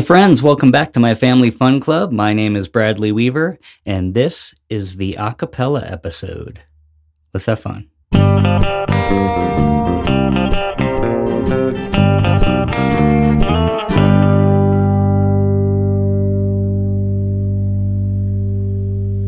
Hi, friends. Welcome back to my family fun club. My name is Bradley Weaver, and this is the acapella episode. Let's have fun.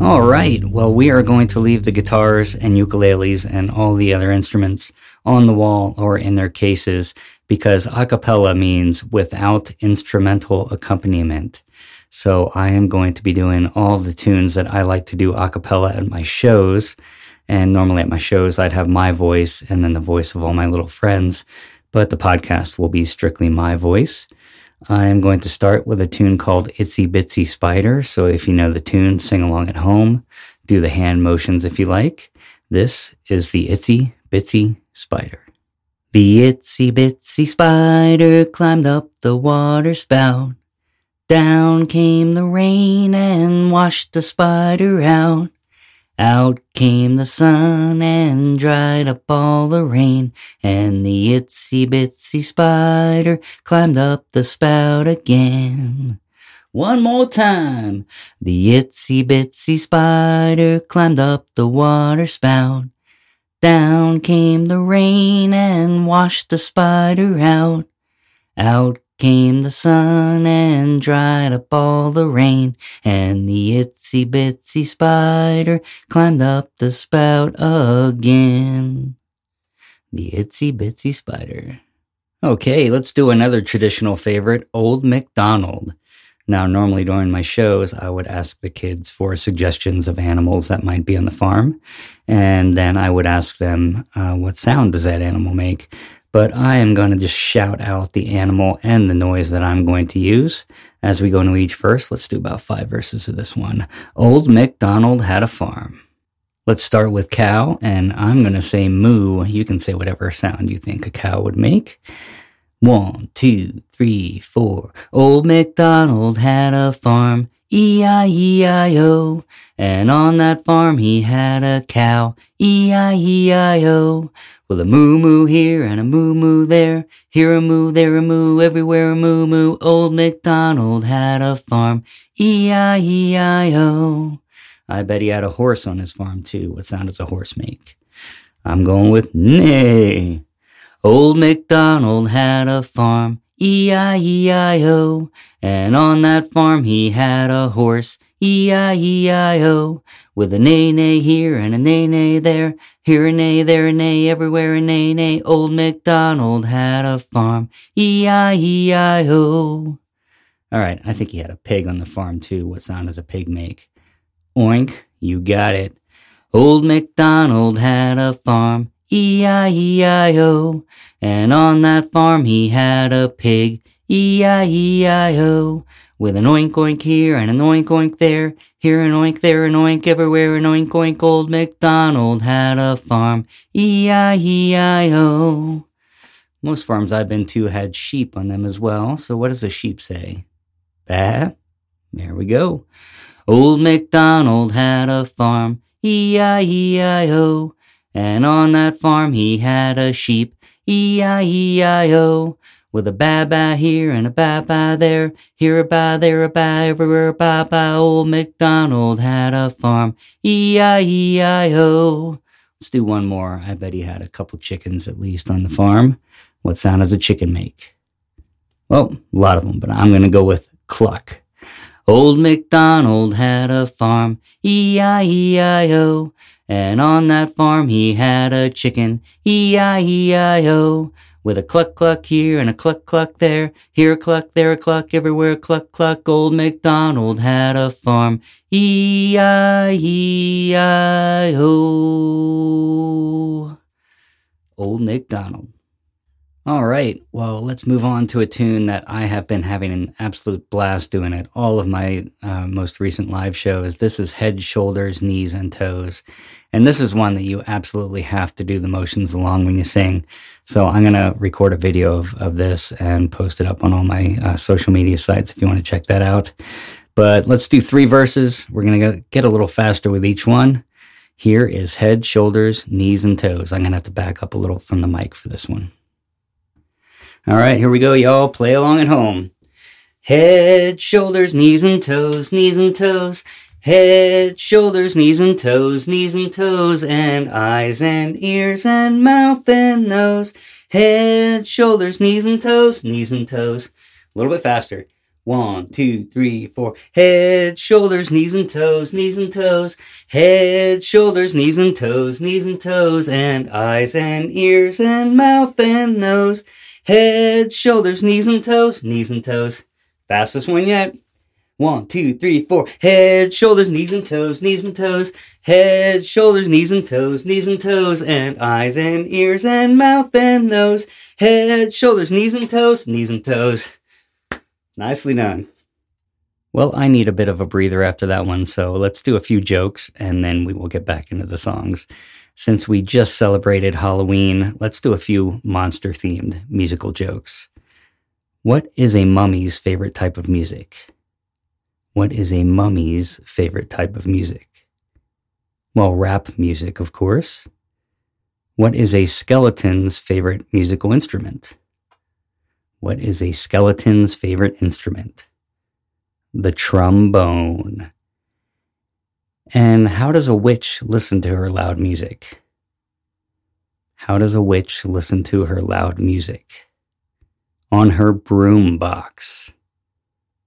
All right. Well, we are going to leave the guitars and ukuleles and all the other instruments on the wall or in their cases because a cappella means without instrumental accompaniment. So I am going to be doing all the tunes that I like to do a cappella at my shows. And normally at my shows, I'd have my voice and then the voice of all my little friends. But the podcast will be strictly my voice. I am going to start with a tune called Itsy Bitsy Spider. So if you know the tune, sing along at home, do the hand motions if you like. This is the Itsy Bitsy Spider. The itsy bitsy spider climbed up the water spout. Down came the rain and washed the spider out. Out came the sun and dried up all the rain, and the itsy bitsy spider climbed up the spout again. One more time. The itsy bitsy spider climbed up the water spout. Down came the rain and washed the spider out. Out came the sun and dried up all the rain, and the itsy bitsy spider climbed up the spout again. The itsy bitsy spider. Okay, let's do another traditional favorite, Old MacDonald. Now, normally during my shows, I would ask the kids for suggestions of animals that might be on the farm. And then I would ask them, uh, what sound does that animal make? but I am going to just shout out the animal and the noise that I'm going to use as we go into each verse. Let's do about five verses of this one. Old MacDonald had a farm. Let's start with cow, and I'm going to say moo. You can say whatever sound you think a cow would make. One, two, three, four. Old MacDonald had a farm. E-I-E-I-O. And on that farm he had a cow. E-I-E-I-O. Well, a moo moo here and a moo moo there. Here a moo, there a moo, everywhere a moo moo. Old MacDonald had a farm. E-I-E-I-O. I bet he had a horse on his farm too. What sound does a horse make? I'm going with neigh. Old MacDonald had a farm. E-I-E-I-O. And on that farm he had a horse. E-I-E-I-O. With a neigh neigh here and a neigh neigh there. Here a neigh, there a neigh, everywhere a neigh neigh. Old MacDonald had a farm. E-I-E-I-O. All right, I think he had a pig on the farm too. What sound does a pig make? Oink, you got it. Old MacDonald had a farm. E-I-E-I-O. And on that farm he had a pig. E-I-E-I-O. With an oink oink here and an oink oink there. Here an oink, there an oink, everywhere an oink oink. Old MacDonald had a farm. E-I-E-I-O. Most farms I've been to had sheep on them as well. So what does a sheep say? Bah. There we go. Old MacDonald had a farm. E-I-E-I-O. And on that farm he had a sheep. E-I-E-I-O. With a ba ba here and a ba ba there, here a ba, there a ba, everywhere a ba ba. Old MacDonald had a farm, E-I-E-I-O. Let's do one more. I bet he had a couple chickens at least on the farm. What sound does a chicken make? Well, a lot of them, but I'm going to go with cluck. Old MacDonald had a farm, E-I-E-I-O. And on that farm he had a chicken, E-I-E-I-O. With a cluck cluck here and a cluck cluck there, here a cluck, there a cluck, everywhere a cluck cluck. Old MacDonald had a farm, E-I-E-I-O. Old MacDonald. All right, well, let's move on to a tune that I have been having an absolute blast doing at all of my uh, most recent live shows. This is Head, Shoulders, Knees, and Toes. And this is one that you absolutely have to do the motions along when you sing. So I'm going to record a video of, of this and post it up on all my uh, social media sites if you want to check that out. But let's do three verses. We're going to get a little faster with each one. Here is head, shoulders, knees, and toes. I'm going to have to back up a little from the mic for this one. All right, here we go, y'all. Play along at home. Head, shoulders, knees and toes, knees and toes. Head, shoulders, knees and toes, knees and toes, and eyes and ears and mouth and nose. Head, shoulders, knees and toes, knees and toes. A little bit faster. One, two, three, four. Head, shoulders, knees and toes, knees and toes. Head, shoulders, knees and toes, knees and toes, and eyes and ears and mouth and nose. Head, shoulders, knees and toes, knees and toes. Fastest one yet. One, two, three, four. Head, shoulders, knees and toes, knees and toes. Head, shoulders, knees and toes, knees and toes, and eyes and ears and mouth and nose. Head, shoulders, knees and toes, knees and toes. Nicely done. Well, I need a bit of a breather after that one, so let's do a few jokes and then we will get back into the songs. Since we just celebrated Halloween, let's do a few monster themed musical jokes. What is a mummy's favorite type of music? What is a mummy's favorite type of music? Well, rap music, of course. What is a skeleton's favorite musical instrument? What is a skeleton's favorite instrument? The trombone. And how does a witch listen to her loud music? How does a witch listen to her loud music? On her broom box.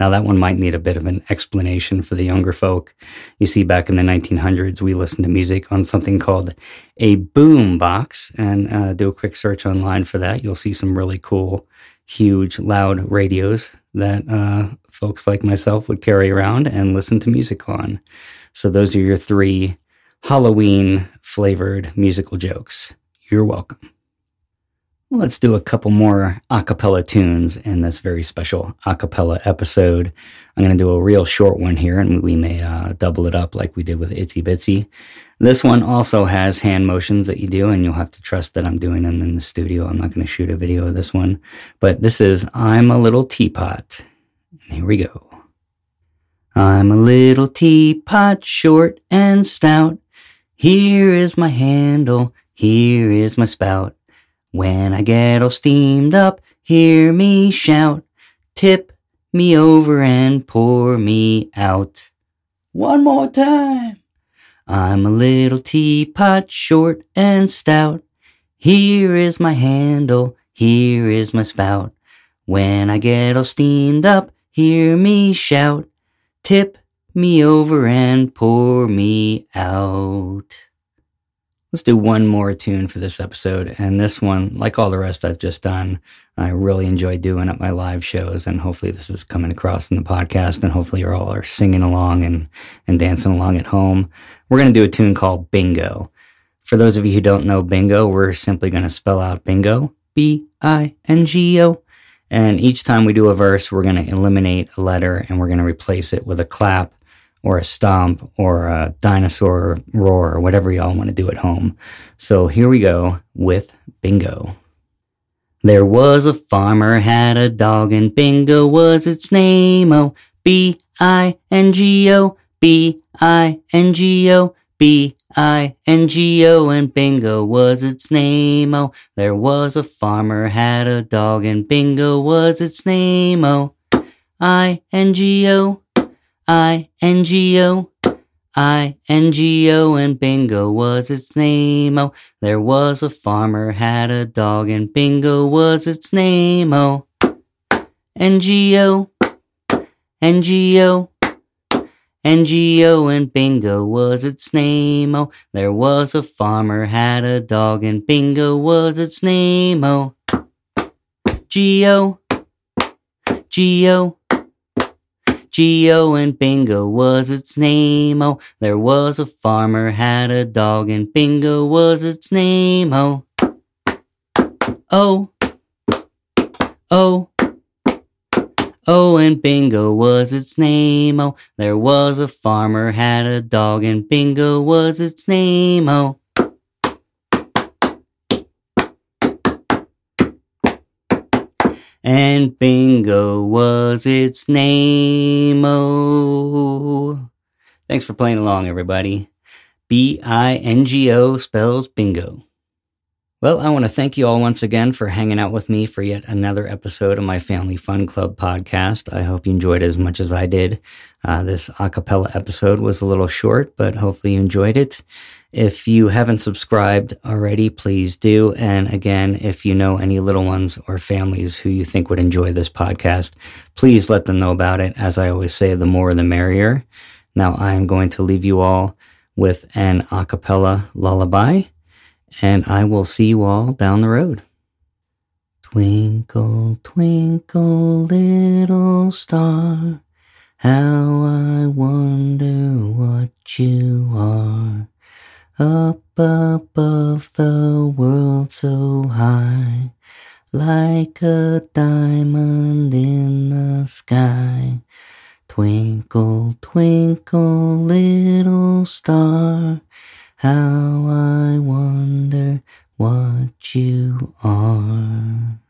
Now, that one might need a bit of an explanation for the younger folk. You see, back in the 1900s, we listened to music on something called a boom box, and uh, do a quick search online for that. You'll see some really cool, huge, loud radios that uh, folks like myself would carry around and listen to music on. So, those are your three Halloween flavored musical jokes. You're welcome. Let's do a couple more a cappella tunes in this very special a cappella episode. I'm going to do a real short one here and we may uh, double it up like we did with Itsy Bitsy. This one also has hand motions that you do and you'll have to trust that I'm doing them in the studio. I'm not going to shoot a video of this one, but this is I'm a Little Teapot. And here we go. I'm a little teapot, short and stout. Here is my handle, here is my spout. When I get all steamed up, hear me shout, tip me over and pour me out. One more time. I'm a little teapot, short and stout. Here is my handle, here is my spout. When I get all steamed up, hear me shout, tip me over and pour me out. Let's do one more tune for this episode. And this one, like all the rest I've just done, I really enjoy doing at my live shows. And hopefully this is coming across in the podcast. And hopefully you all are singing along and, and dancing along at home. We're going to do a tune called Bingo. For those of you who don't know bingo, we're simply going to spell out bingo, B I N G O. And each time we do a verse, we're going to eliminate a letter and we're going to replace it with a clap or a stomp or a dinosaur roar or whatever y'all want to do at home. So here we go with bingo. There was a farmer had a dog and bingo was its name. Oh, B I N G O, B I N G O, B I N G O, and bingo was its name. Oh, there was a farmer had a dog and bingo was its name. Oh, I N G O. I N G O. I N G O and Bingo was its name. Oh, there was a farmer had a dog and Bingo was its name. Oh, N G O. N G O. N G O and Bingo was its name. Oh, there was a farmer had a dog and Bingo was its name. Oh, G O. G O. Geo and Bingo was its name. Oh, there was a farmer had a dog and Bingo was its name. Oh, oh, oh. Oh, and Bingo was its name. Oh, there was a farmer had a dog and Bingo was its name. Oh. and Bingo was its name. Oh, thanks for playing along, everybody. B I N G O spells bingo. Well, I want to thank you all once again for hanging out with me for yet another episode of my Family Fun Club podcast. I hope you enjoyed it as much as I did. Uh, this acapella episode was a little short, but hopefully you enjoyed it. If you haven't subscribed already, please do. And again, if you know any little ones or families who you think would enjoy this podcast, please let them know about it. As I always say, the more the merrier. Now I am going to leave you all with an acapella lullaby and I will see you all down the road. Twinkle, twinkle, little star, how I wonder what you are. Up above the world so high, like a diamond in the sky. Twinkle, twinkle, little star, how I wonder what you are.